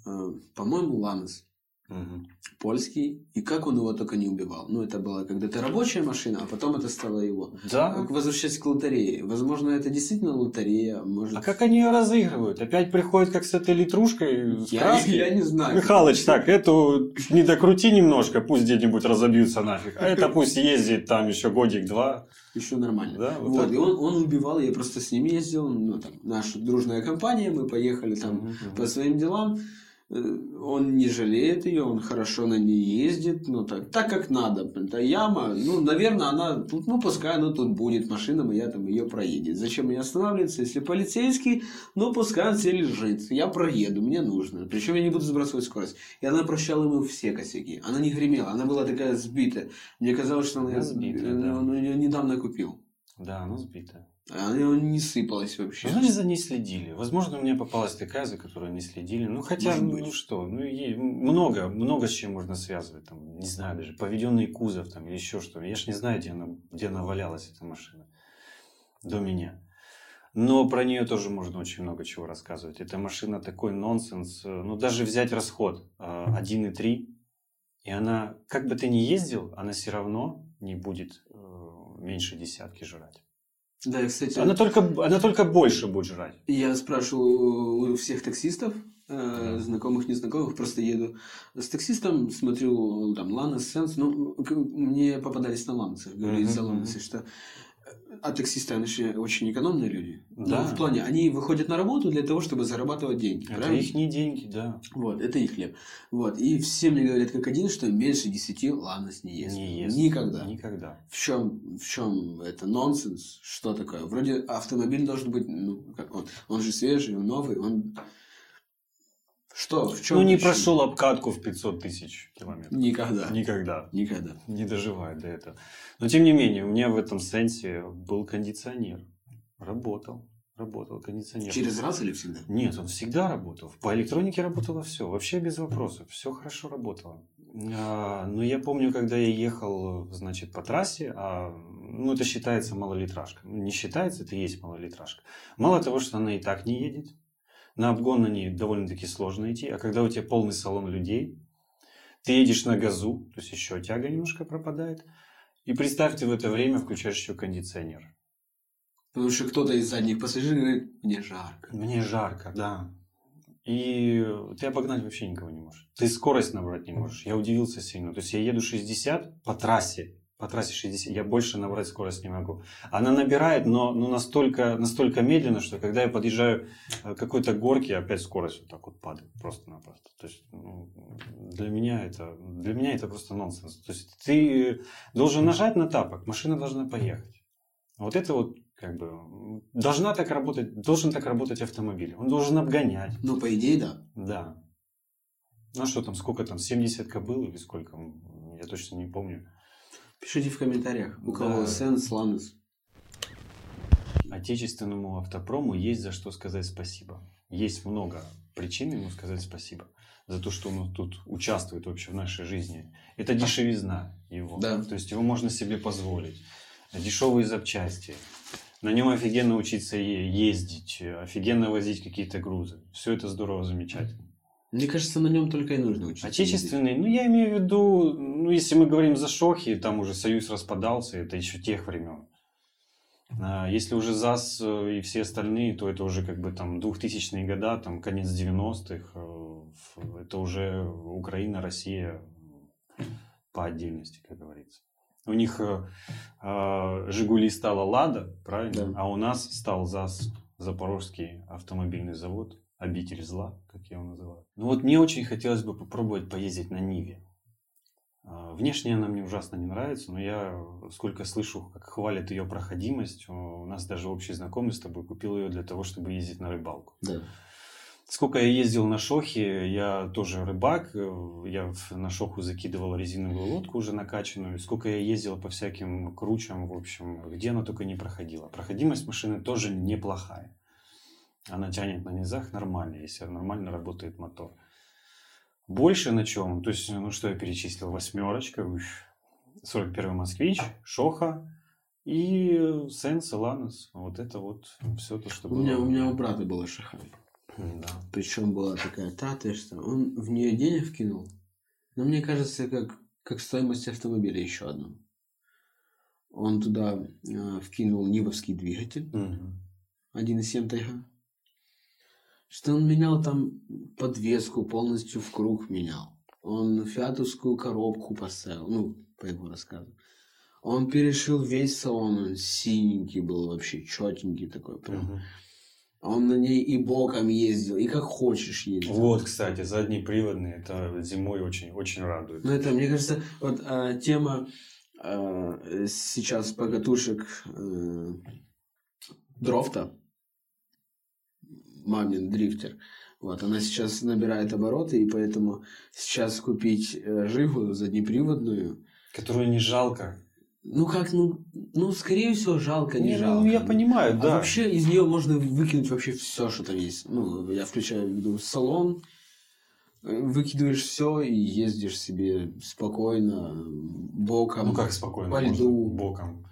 э, по-моему, Ланос. Мгм. польский, и как он его только не убивал. Ну, это была когда-то рабочая машина, а потом это стало его. Да. Как возвращаясь к лотерее. Возможно, это действительно лотерея, может... А как они ее разыгрывают? Опять приходят как с этой литрушкой с я, краски? я не знаю. Михалыч, так, эту не докрути немножко, пусть где-нибудь разобьются нафиг. А это пусть ездит там еще годик-два. Еще нормально. Да, вот вот, и он, он убивал, я просто с ним ездил, ну, там, наша дружная компания, мы поехали там Мгм. по своим делам. Э, Он не жалеет ее, он хорошо на ней ездит, ну так, так как надо. Это яма, ну, наверное, она тут, ну, пускай она тут будет, машина моя там ее проедет. Зачем мне останавливаться, если полицейский, ну, пускай он себе лежит, я проеду, мне нужно. Причем я не буду сбрасывать скорость. И она прощала ему все косяки. Она не гремела, она была такая сбитая. Мне казалось, что она, Она сбитая, э, да. он ее недавно купил. Да, она сбитая. А Она не сыпалась вообще. Ну, Значит, за ней следили. Возможно, у меня попалась такая, за которой не следили. Ну, хотя, Может ну, быть. ну что, ну, много, много с чем можно связывать. Там, не знаю, даже поведенный кузов там, или еще что. Я ж не знаю, где она, где она валялась, эта машина, до меня. Но про нее тоже можно очень много чего рассказывать. Эта машина такой нонсенс. Э, Ну, даже взять расход э, 1,3, и она, как бы ты ни ездил, она все равно не будет э, меньше десятки жрать. Да, и, кстати, Она только, она только больше будет жрать. Я спрашивал у всех таксистов, э, Да. знакомых, незнакомых, просто еду с таксистом, смотрю, там, Ланос, Сенс, ну, мне попадались на Ланцы, говорили за Ланцы, что а таксисты, они же очень экономные люди. Да. Ну, в плане, они выходят на работу для того, чтобы зарабатывать деньги. Это правильно? их не деньги, да. Вот, это их хлеб. Вот, и все мне говорят как один, что меньше 10 Ланос не ест. Не ест. Никогда. Никогда. В чем, в чем это нонсенс? Что такое? Вроде автомобиль должен быть, ну, как он, он же свежий, он новый, он... Что? В чем ну, не причина? прошел обкатку в 500 тысяч километров. Никогда. Никогда. Никогда. Не доживает до этого. Но, тем не менее, у меня в этом сенсе был кондиционер. Работал. Работал кондиционер. Через раз или всегда? Нет, он всегда работал. По электронике работало все. Вообще без вопросов. Все хорошо работало. А, Но я помню, когда я ехал, значит, по трассе, а, ну, это считается малолитражка. Ну, Не считается, это и есть малолитражка. Мало того, что она и так не едет, на обгон на ней довольно-таки сложно идти, а когда у тебя полный салон людей, ты едешь на газу, то есть еще тяга немножко пропадает, и представь, ты в это время включаешь еще кондиционер. Потому что кто-то из задних пассажиров говорит, мне жарко. Мне жарко, да. И ты обогнать вообще никого не можешь. Ты скорость набрать не можешь. Я удивился сильно. То есть я еду 60 по трассе. По трассе 60. Я больше набрать скорость не могу. Она набирает, но, но настолько, настолько медленно, что когда я подъезжаю э, к какой-то горке, опять скорость вот так вот падает. Просто-напросто. То есть ну, для, меня это, для меня это просто нонсенс. То есть ты должен нажать на тапок, машина должна поехать. Вот это вот как бы должна так работать, должен так работать автомобиль. Он должен обгонять. Ну, по идее, да. Да. Ну а что там, сколько там, 70 кобыл или сколько? Я точно не помню. Пишите в комментариях, у Да. кого сенс, Ланос. Отечественному автопрому есть за что сказать спасибо. Есть много причин ему сказать спасибо за то, что он тут участвует вообще в нашей жизни. Это дешевизна его. Да. То есть его можно себе позволить. Дешевые запчасти. На нем офигенно учиться ездить, офигенно возить какие-то грузы. Все это здорово, замечательно. Мне кажется, на нем только и нужно учиться. Отечественный, ну я имею в виду, ну если мы говорим за Шохи, там уже Союз распадался, это еще тех времен. А если уже ЗАЗ э, и все остальные, то это уже как бы там 2000-е года, там конец 90-х, э, это уже Украина, Россия по отдельности, как говорится. У них э, э, Жигули стала Лада, правильно? Да. А у нас стал ЗАЗ, Запорожский автомобильный завод, обитель зла, как я его называю. Ну вот мне очень хотелось бы попробовать поездить на Ниве. А, Внешне она мне ужасно не нравится, но я сколько слышу, как хвалят ее проходимость, у нас даже общий знакомый с тобой купил ее для того, чтобы ездить на рыбалку. Да. Сколько я ездил на Шохе, я тоже рыбак, э, я на Шоху закидывал резиновую лодку уже накачанную. Сколько я ездил по всяким кручам, в общем, где она только не проходила. Проходимость машины тоже неплохая. Она тянет на низах нормально, если нормально работает мотор. Больше на чем? То есть, ну что я перечислил? Восьмерочка, уф, 41 москвич, Шоха и Сенс, Ланос. Вот это вот все то, что У было. меня, у меня у брата была шаха. Да. Причем была такая тата, что он в нее денег вкинул. Но мне кажется, как, как стоимость автомобиля еще одна. Он туда э, вкинул Нивовский двигатель, Мгм. 1.7 тайга. Что он менял там подвеску, полностью в круг менял. Он фиатовскую коробку поставил, ну, по его рассказу. Он перешил весь салон, он синенький был вообще, четенький такой прям. Он на ней и боком ездил, и как хочешь ездил. Вот, кстати, заднеприводный, это зимой очень, очень радует. Ну, это, мне кажется, вот а, тема а, сейчас покатушек э, дрофта, мамин дрифтер, вот, она сейчас набирает обороты, и поэтому сейчас купить э, Жигу заднеприводную, Которую не жалко. ну как, ну, ну скорее всего, жалко, не, Не, ну, жалко. я понимаю, А да. вообще из нее можно выкинуть вообще все, что там есть. Ну, я включаю в виду салон, э, выкидываешь все и ездишь себе спокойно, боком. Ну как спокойно, по можно льду. боком.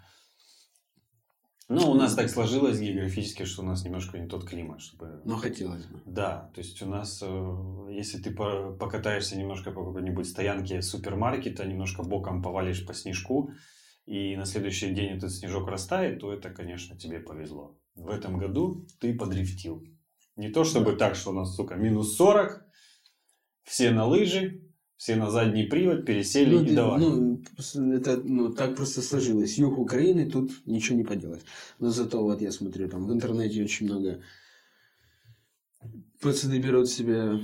Ну, у нас так сложилось географически, что у нас немножко не тот климат, чтобы... Но хотелось бы. Да, то есть у нас, э, если ты по- покатаешься немножко по какой-нибудь стоянке супермаркета, немножко боком повалишь по снежку, и на следующий день этот снежок растает, то это, конечно, тебе повезло. В этом году ты подрифтил. Не то чтобы так, что у нас, сука, минус 40, все на лыжи, все на задний привод, пересели Ну, и давай. ну, это, ну, так просто сложилось. Юг Украины, тут ничего не поделать. Но зато вот я смотрю, там в интернете очень много пацаны берут себе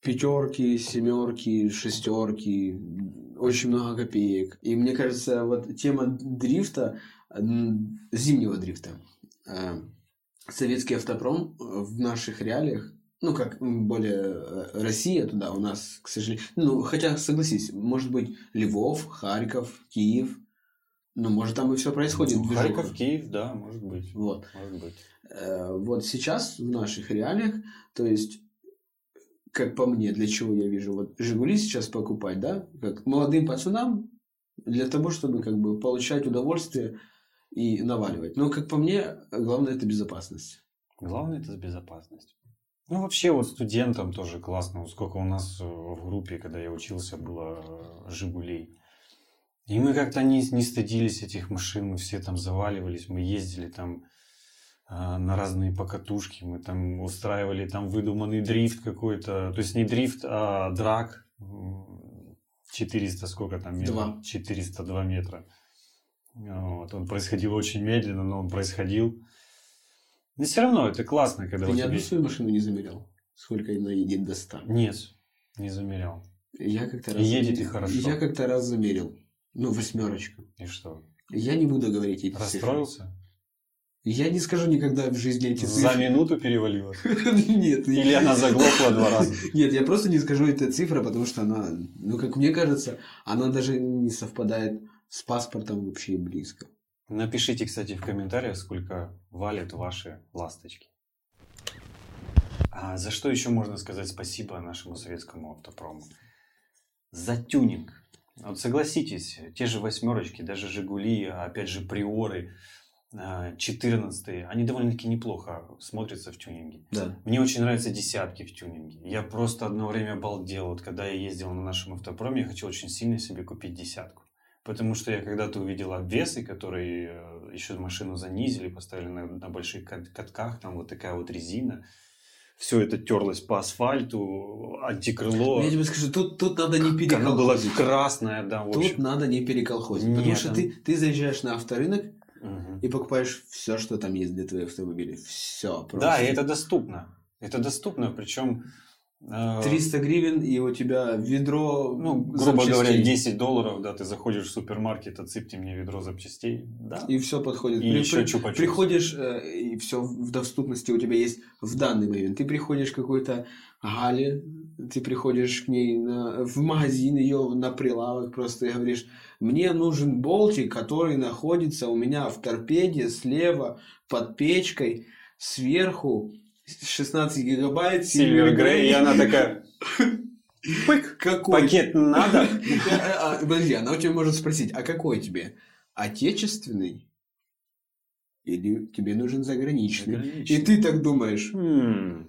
пятерки, семерки, шестерки, очень много копеек. И мне кажется, вот тема дрифта, зимнего дрифта, э, советский автопром в наших реалиях, ну, как более э, Россия туда у нас, к сожалению, ну, хотя, согласись, может быть, Львов, Харьков, Киев, ну, может, там и все происходит. Ну. Харьков, Киев, да, может быть. Вот. Может быть. Э, вот сейчас в наших реалиях, то есть, как по мне, для чего я вижу, вот Жигули сейчас покупать, да, как молодым пацанам, для того, чтобы как бы получать удовольствие и наваливать. Но, как по мне, главное это безопасность. Главное это безопасность. Ну, вообще, вот студентам тоже классно. Сколько у нас э, в группе, когда я учился, было э, «Жигулей». И мы как-то не, не стыдились этих машин, мы все там заваливались, мы ездили там э, на разные покатушки, мы там устраивали там выдуманный дрифт какой-то, то есть не дрифт, а драк, М, 400 сколько там метров? Два. 402 метра. Вот. Он происходил очень медленно, но он происходил. Но все равно это классно, когда Ты у ни тебя... одну свою машину не замерял? Сколько она едет до 100? Нет, не замерял. Я как-то раз... едет и хорошо. Я как-то раз замерил. Ну, восьмерочка. И что? Я не буду говорить эти цифры. Расстроился? Я не скажу никогда в жизни эти За цифры. минуту перевалило? Нет. Или она заглохла два раза? Нет, я просто не скажу эти цифры, потому что она, ну, как мне кажется, она даже не совпадает с паспортом вообще близко. Напишите, кстати, в комментариях, сколько валят ваши ласточки. А за что еще можно сказать спасибо нашему советскому автопрому? За тюнинг. Вот согласитесь, те же восьмерочки, даже Жигули, а опять же Приоры, 14 они довольно-таки неплохо смотрятся в тюнинге. Да. Мне очень нравятся десятки в тюнинге. Я просто одно время обалдел. Вот когда я ездил на нашем автопроме, я хотел очень сильно себе купить десятку. Потому что я когда-то увидел обвесы, которые э, еще машину занизили, поставили на, на больших кат- катках, там вот такая вот резина. Все это терлось по асфальту, антикрыло. Я тебе скажу, тут, тут надо не Она была переколхозить. красная, да, в Тут общем. надо не переколхозить. потому Нет, что там- ты, ты заезжаешь на авторынок Мгм. и покупаешь все, что там есть для твоего автомобиля. Все. Просто. Да, и это доступно. Это доступно, причем... э, 300 гривен, и у тебя ведро Ну, грубо говоря, запчастей. 10 долларов, да, ты заходишь в супермаркет, отсыпьте мне ведро запчастей, да. И все подходит. И еще чупа-чупс. Приходишь, э, и все в доступности у тебя есть в данный момент. Ты приходишь к какой-то Гале, ты приходишь к ней на- в магазин, ее на прилавок просто и говоришь, мне нужен болтик, который находится у меня в торпеде слева под печкой, сверху 16 гигабайт, Silver Grey, и она такая, пык, Какой? пакет надо? А, а, Подожди, она у тебя может спросить, а какой тебе? Отечественный? Или тебе нужен заграничный? И ты так думаешь, М,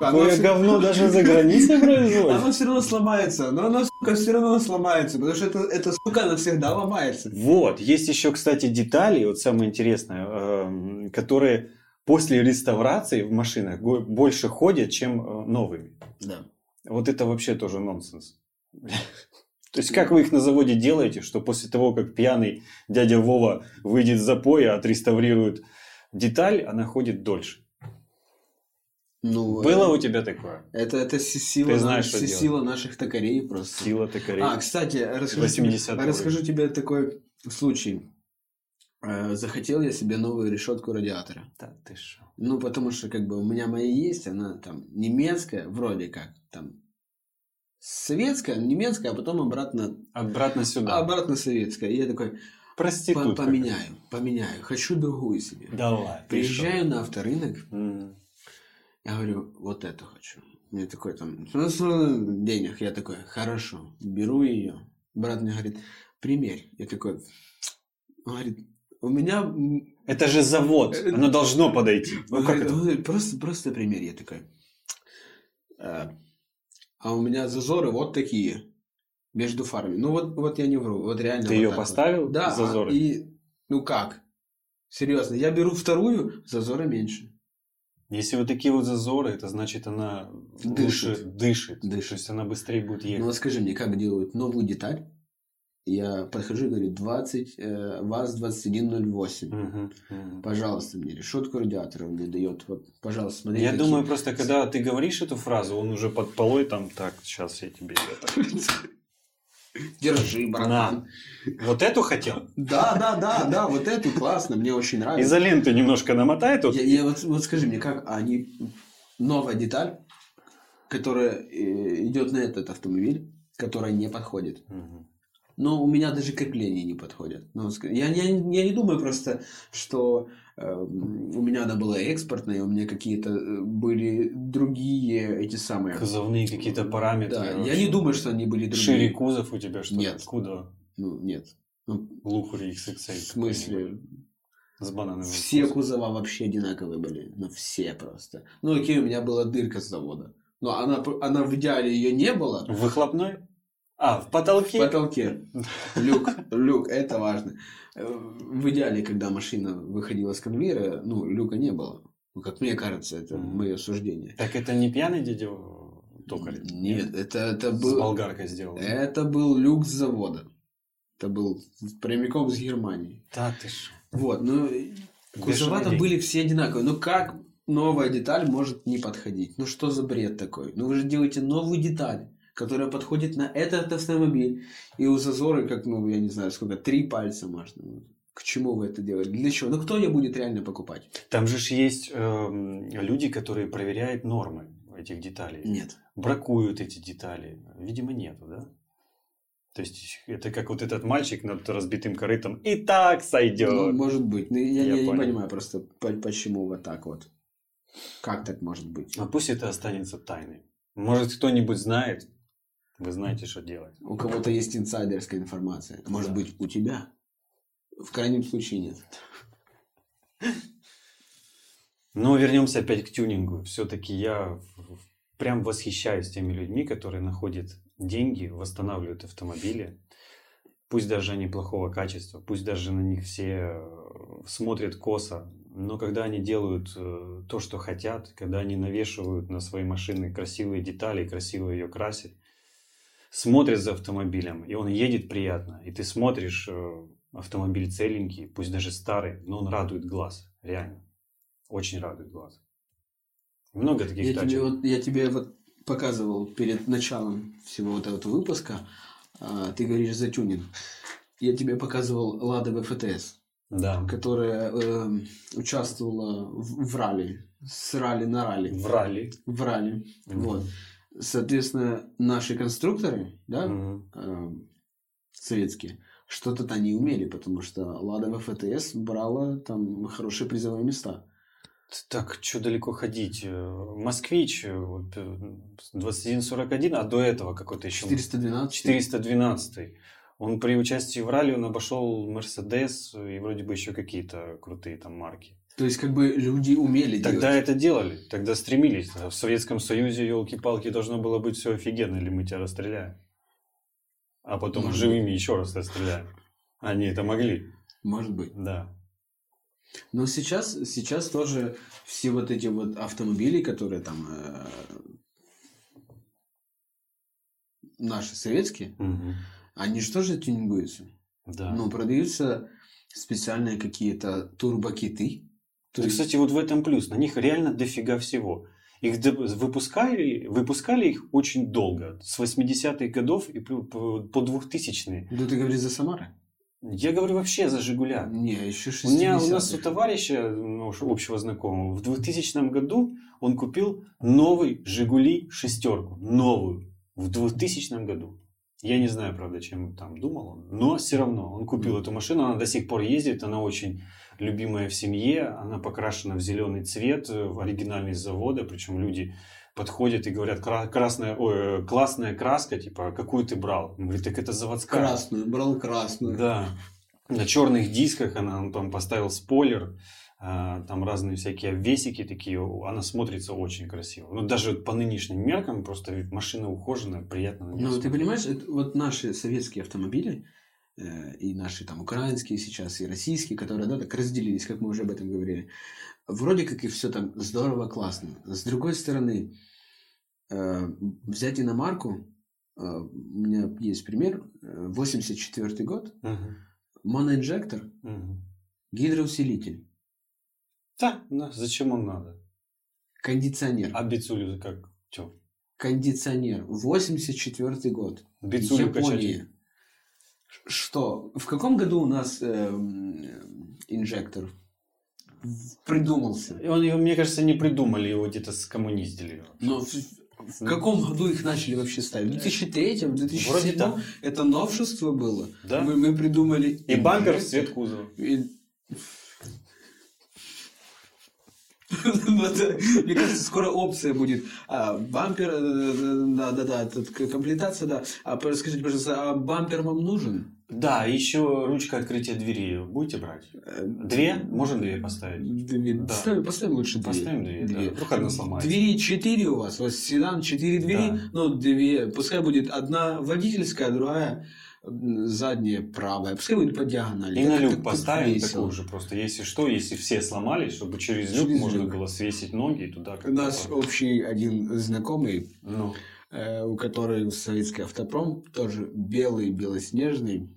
Оно всё- говно даже за границей производят. Оно все равно сломается, но оно, сука, все равно сломается, потому что это, это сука, навсегда ломается. Вот, есть еще, кстати, детали, вот самое интересное, эм, которые после реставрации в машинах больше ходят, чем э, новыми. Да. Вот это вообще тоже нонсенс. То есть, как вы их на заводе делаете, что после того, как пьяный дядя Вова выйдет с запоя, отреставрирует деталь, она ходит дольше. Ну, Было э, у тебя такое? Это, это си- сила, Ты знаешь, на- сила наших токарей просто. Сила токарей. А, кстати, расскажу, тебе, 80-го расскажу тебе такой случай. Э, Захотел я себе новую решетку радиатора. Да ты шо. Ну, потому что, как бы, у меня моя есть, она там немецкая, вроде как, там, советская, немецкая, а потом обратно, Обратно сюда. обратно советская. И я такой, «По- Проститутка. поменяю, поменяю, хочу другую себе. Давай. Приезжаю на авторынок? М. я говорю, вот эту хочу. Мне такой там, «Ну, с- денег. Я такой, хорошо, беру ее. Брат мне говорит, примерь. Я такой, он говорит, у меня... Это же завод. Э, Оно должно подойти. Ну, как это? просто, просто примерь. Я такой, «Э, а у меня зазоры вот такие между фарами. Ну вот, вот я не вру, вот реально. Ты вот ее так вот. поставил? Да, Зазоры? и ну как? Серьезно, я беру вторую, зазора меньше. Если вот такие вот зазоры, это значит она Дышит. лучше дышит. Дышит. То есть она быстрее будет Ну ехать. вот скажи мне, как делают новую деталь? Я подхожу и говорю, 20, э, ВАЗ-2108. Мгм, мгм. Пожалуйста, мне решетку радиатора он мне дает. Вот, пожалуйста, смотри. Я какие». думаю, просто когда ты говоришь эту фразу, он уже под полой там, так, сейчас я тебе. Держи, братан. Вот эту хотел? Да, да, да, да, вот эту классно, мне очень нравится. Изоленты немножко намотай тут. Я, я вот, вот скажи мне, как они новая деталь, которая э, идет на этот автомобиль, которая не подходит. Мгм. Но у меня даже крепления не подходят. Ну, я, я, я не думаю просто, что э, у меня она была экспортная, у меня какие-то э, были другие эти самые. Кузовные какие-то параметры. Да, я не думаю, что они были другие. Шире кузов у тебя что? Нет. Откуда? Ну, нет. Ну, Лухари XXL. в смысле, С банановым все вкусом. кузова вообще одинаковые были. Ну, все просто. Ну, окей, у меня была дырка с завода. Но она, она в идеале ее не было. Выхлопной? А, в потолке? В потолке. Люк, люк, это важно. Э, В идеале, когда машина выходила с конвейера, ну, люка не было. Ну, как мне кажется, это мое суждение. Так это не пьяный дядя токарь? Нет, это, это С был... болгаркой сделал. Это был люк с завода. Это был прямиком с Германии. Да ты ж. Вот, ну, кузова там деньги. были все одинаковые. Ну, как новая деталь может не подходить? Ну, что за бред такой? Ну, вы же делаете новую деталь, которая подходит на этот автомобиль. И у зазоры, как, ну, я не знаю, сколько, три пальца можно. К чему вы это делаете? Для чего? Ну, кто ее будет реально покупать? Там же ж есть эм, люди, которые проверяют нормы этих деталей. Нет. Бракуют эти детали. Видимо, нету, да? То есть это как вот этот мальчик над разбитым корытом. И так сойдет. Ну, может быть. Ну, я, Я я не понял. понимаю просто, по- почему вот так вот. Как так может быть? А пусть это останется тайной. Может, кто-нибудь знает. Вы знаете, что делать. У кого-то есть инсайдерская информация. Может Да. быть, у тебя? В крайнем случае нет. Но вернемся опять к тюнингу. Все-таки я прям восхищаюсь теми людьми, которые находят деньги, восстанавливают автомобили. Пусть даже они плохого качества, пусть даже на них все э, смотрят косо. Но когда они делают э, то, что хотят, когда они навешивают на свои машины красивые детали, красиво ее красят, смотрят за автомобилем, и он едет приятно, и ты смотришь, э, автомобиль целенький, пусть даже старый, но он радует глаз, реально. Очень радует глаз. Много таких Я тачек. тебе, вот, я тебе вот показывал перед началом всего вот этого выпуска. а, ты говоришь за тюнинг. Я тебе показывал Лада ВФТС, Да. которая эм, участвовала в, в ралли. С ралли на ралли. В ралли. В ралли. Мгм. Вот. Соответственно, наши конструкторы, да, Мгм. эм, советские, что-то они умели, потому что Лада ВФТС брала там хорошие призовые места. Так, что далеко ходить? Э, Москвич э, вот, э, 2141, а до этого какой-то еще 412. 412. Он при участии в ралли он обошел Мерседес и вроде бы еще какие-то крутые там марки. То есть, как бы люди умели Тогда делать. это делали, тогда стремились. В Советском Союзе, елки-палки, должно было быть все офигенно, или мы тебя расстреляем. А потом Может живыми еще раз расстреляем. Они это могли, Может быть. да. Но сейчас, сейчас тоже все вот эти вот автомобили, которые там э, наши советские, Мгм. они же тоже тюнингуются. Да. Ну, продаются специальные какие-то турбокиты. То есть, кстати, вот в этом плюс. На них реально дофига всего. Их выпускали, выпускали их очень долго. С 80-х годов и по по- по 2000-е. ну, ты говоришь за Самары? Я говорю вообще за «Жигуля». Не, еще У меня у 60-х. нас у товарища ну, общего знакомого в 2000 году он купил новый Жигули шестерку, новую в 2000 году. Я не знаю, правда, чем там думал он, но все равно он купил эту машину, она до сих пор ездит, она очень любимая в семье, она покрашена в зеленый цвет, э, в оригинальный завода, причем люди подходят и говорят, «Кра- красная, ой, э, классная краска, типа, какую ты брал? Он говорит, так это заводская. Красную, брал красную. Да. На черных дисках она он там поставил спойлер, а, там разные всякие обвесики такие, она смотрится очень красиво. Ну, даже по нынешним меркам, просто машина ухоженная, приятно Ну, ты понимаешь, вот наши советские автомобили, э, и наши там украинские сейчас, и российские, которые, да, так разделились, как мы уже об этом говорили. Вроде как и все там здорово, классно. С другой стороны, э, взять иномарку, э, у меня есть пример, э, 84 год, Мгм. моноинжектор, Мгм. гидроусилитель, Да, да, зачем он надо? кондиционер. А бицулю как? Чё? Кондиционер. 84 год. Бицулю качать? Что? В каком году у нас эм, инжектор придумался? Он, мне кажется, не придумали, его где-то скоммуниздили. Но в, в каком году их начали вообще ставить? В 2003, в 2007? Вроде так. Это новшество было. Да. Мы, мы придумали... И бампер в цвет кузова. И- Мне кажется, скоро опция будет. А, бампер, да-да-да, к- комплектация, да. А скажите, пожалуйста, а бампер вам нужен? Да, еще ручка открытия двери будете брать? Э, Две? Можно две поставить? Две. Да. Поставим, поставим лучше две. Поставим две, да. Вдруг одна сломается. Двери четыре у вас. У вас седан четыре двери. Да. Ну, две. Пускай будет одна водительская, другая м, задняя правая. Пускай будет по диагонали. И Так на люк поставим такую же просто. Если что, если все сломались, чтобы через люк Через можно люк. было свесить ноги и туда У нас по- общий один знакомый, Ну, э, у которого советский автопром, тоже белый, белоснежный.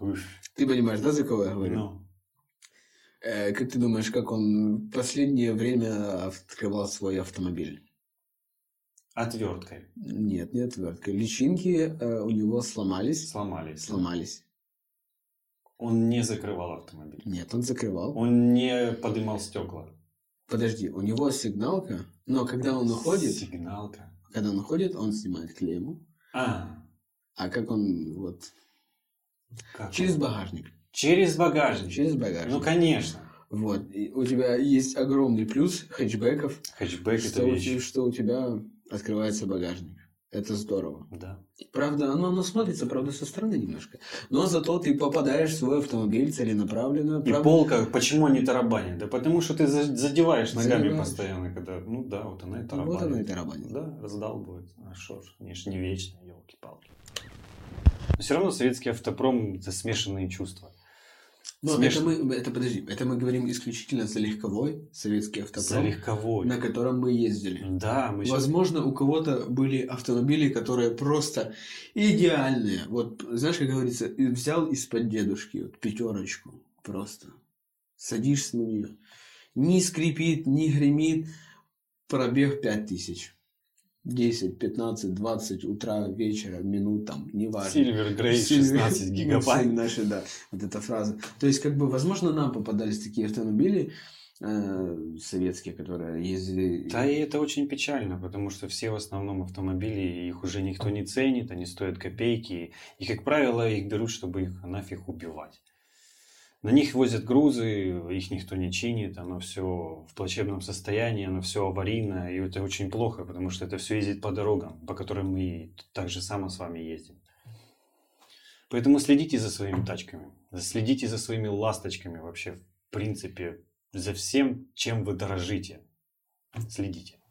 уж, Ты понимаешь, да, за кого я говорю? ну. Э, как ты думаешь, как он в последнее время открывал свой автомобиль? Отверткой Нет, не отверткой. Личинки э, у него сломались. сломались. Сломались. Он не закрывал автомобиль. Нет, он закрывал. Он не подымал стекла. Подожди, у него сигналка, но когда он уходит, Сигналка. когда он уходит, он снимает клейму. А, А как он вот как через он? багажник, Через багажник. через багажник. Ну, конечно. Вот. И у тебя есть огромный плюс хэтчбеков, Хэтчбэк это что, у, вещь. что у тебя открывается багажник. Это здорово. Да. Правда, оно, оно смотрится, правда, со стороны немножко. Но зато ты попадаешь в свой автомобиль целенаправленно. И правда. полка, почему они тарабанят? Да потому что ты за- задеваешь ногами Задеваешь. постоянно, когда, ну да, вот она и Вот тарабанит. оно и тарабанит. Да, раздалбывает. А что ж, ж не вечно, елки-палки. Но все равно советский автопром это смешанные чувства. Но Смеш- это мы, это подожди, это мы говорим исключительно за легковой советский За автопром, легковой. на котором мы ездили. Да, мы сейчас... Возможно, у кого-то были автомобили, которые просто идеальные. Вот, знаешь, как говорится, взял из-под дедушки вот, пятерочку просто. Садишься на нее. Не скрипит, не гремит. Пробег 5000. 10, 15, 20 утра, вечера, минут, там, неважно. Silver Grey Сильвер- 16 Ну, гигабайт. все наши, да, вот эта фраза. То есть, как бы, возможно, нам попадались такие автомобили э, советские, которые ездили... Да, и это очень печально, потому что все в основном автомобили, их уже никто не ценит, они стоят копейки. И, как правило, их берут, чтобы их нафиг убивать. На них возят грузы, их никто не чинит, оно все в плачебном состоянии, оно все аварийно, и это очень плохо, потому что это все ездит по дорогам, по которым мы так же само с вами ездим. Поэтому следите за своими тачками, следите за своими ласточками вообще, в принципе, за всем, чем вы дорожите. Следите.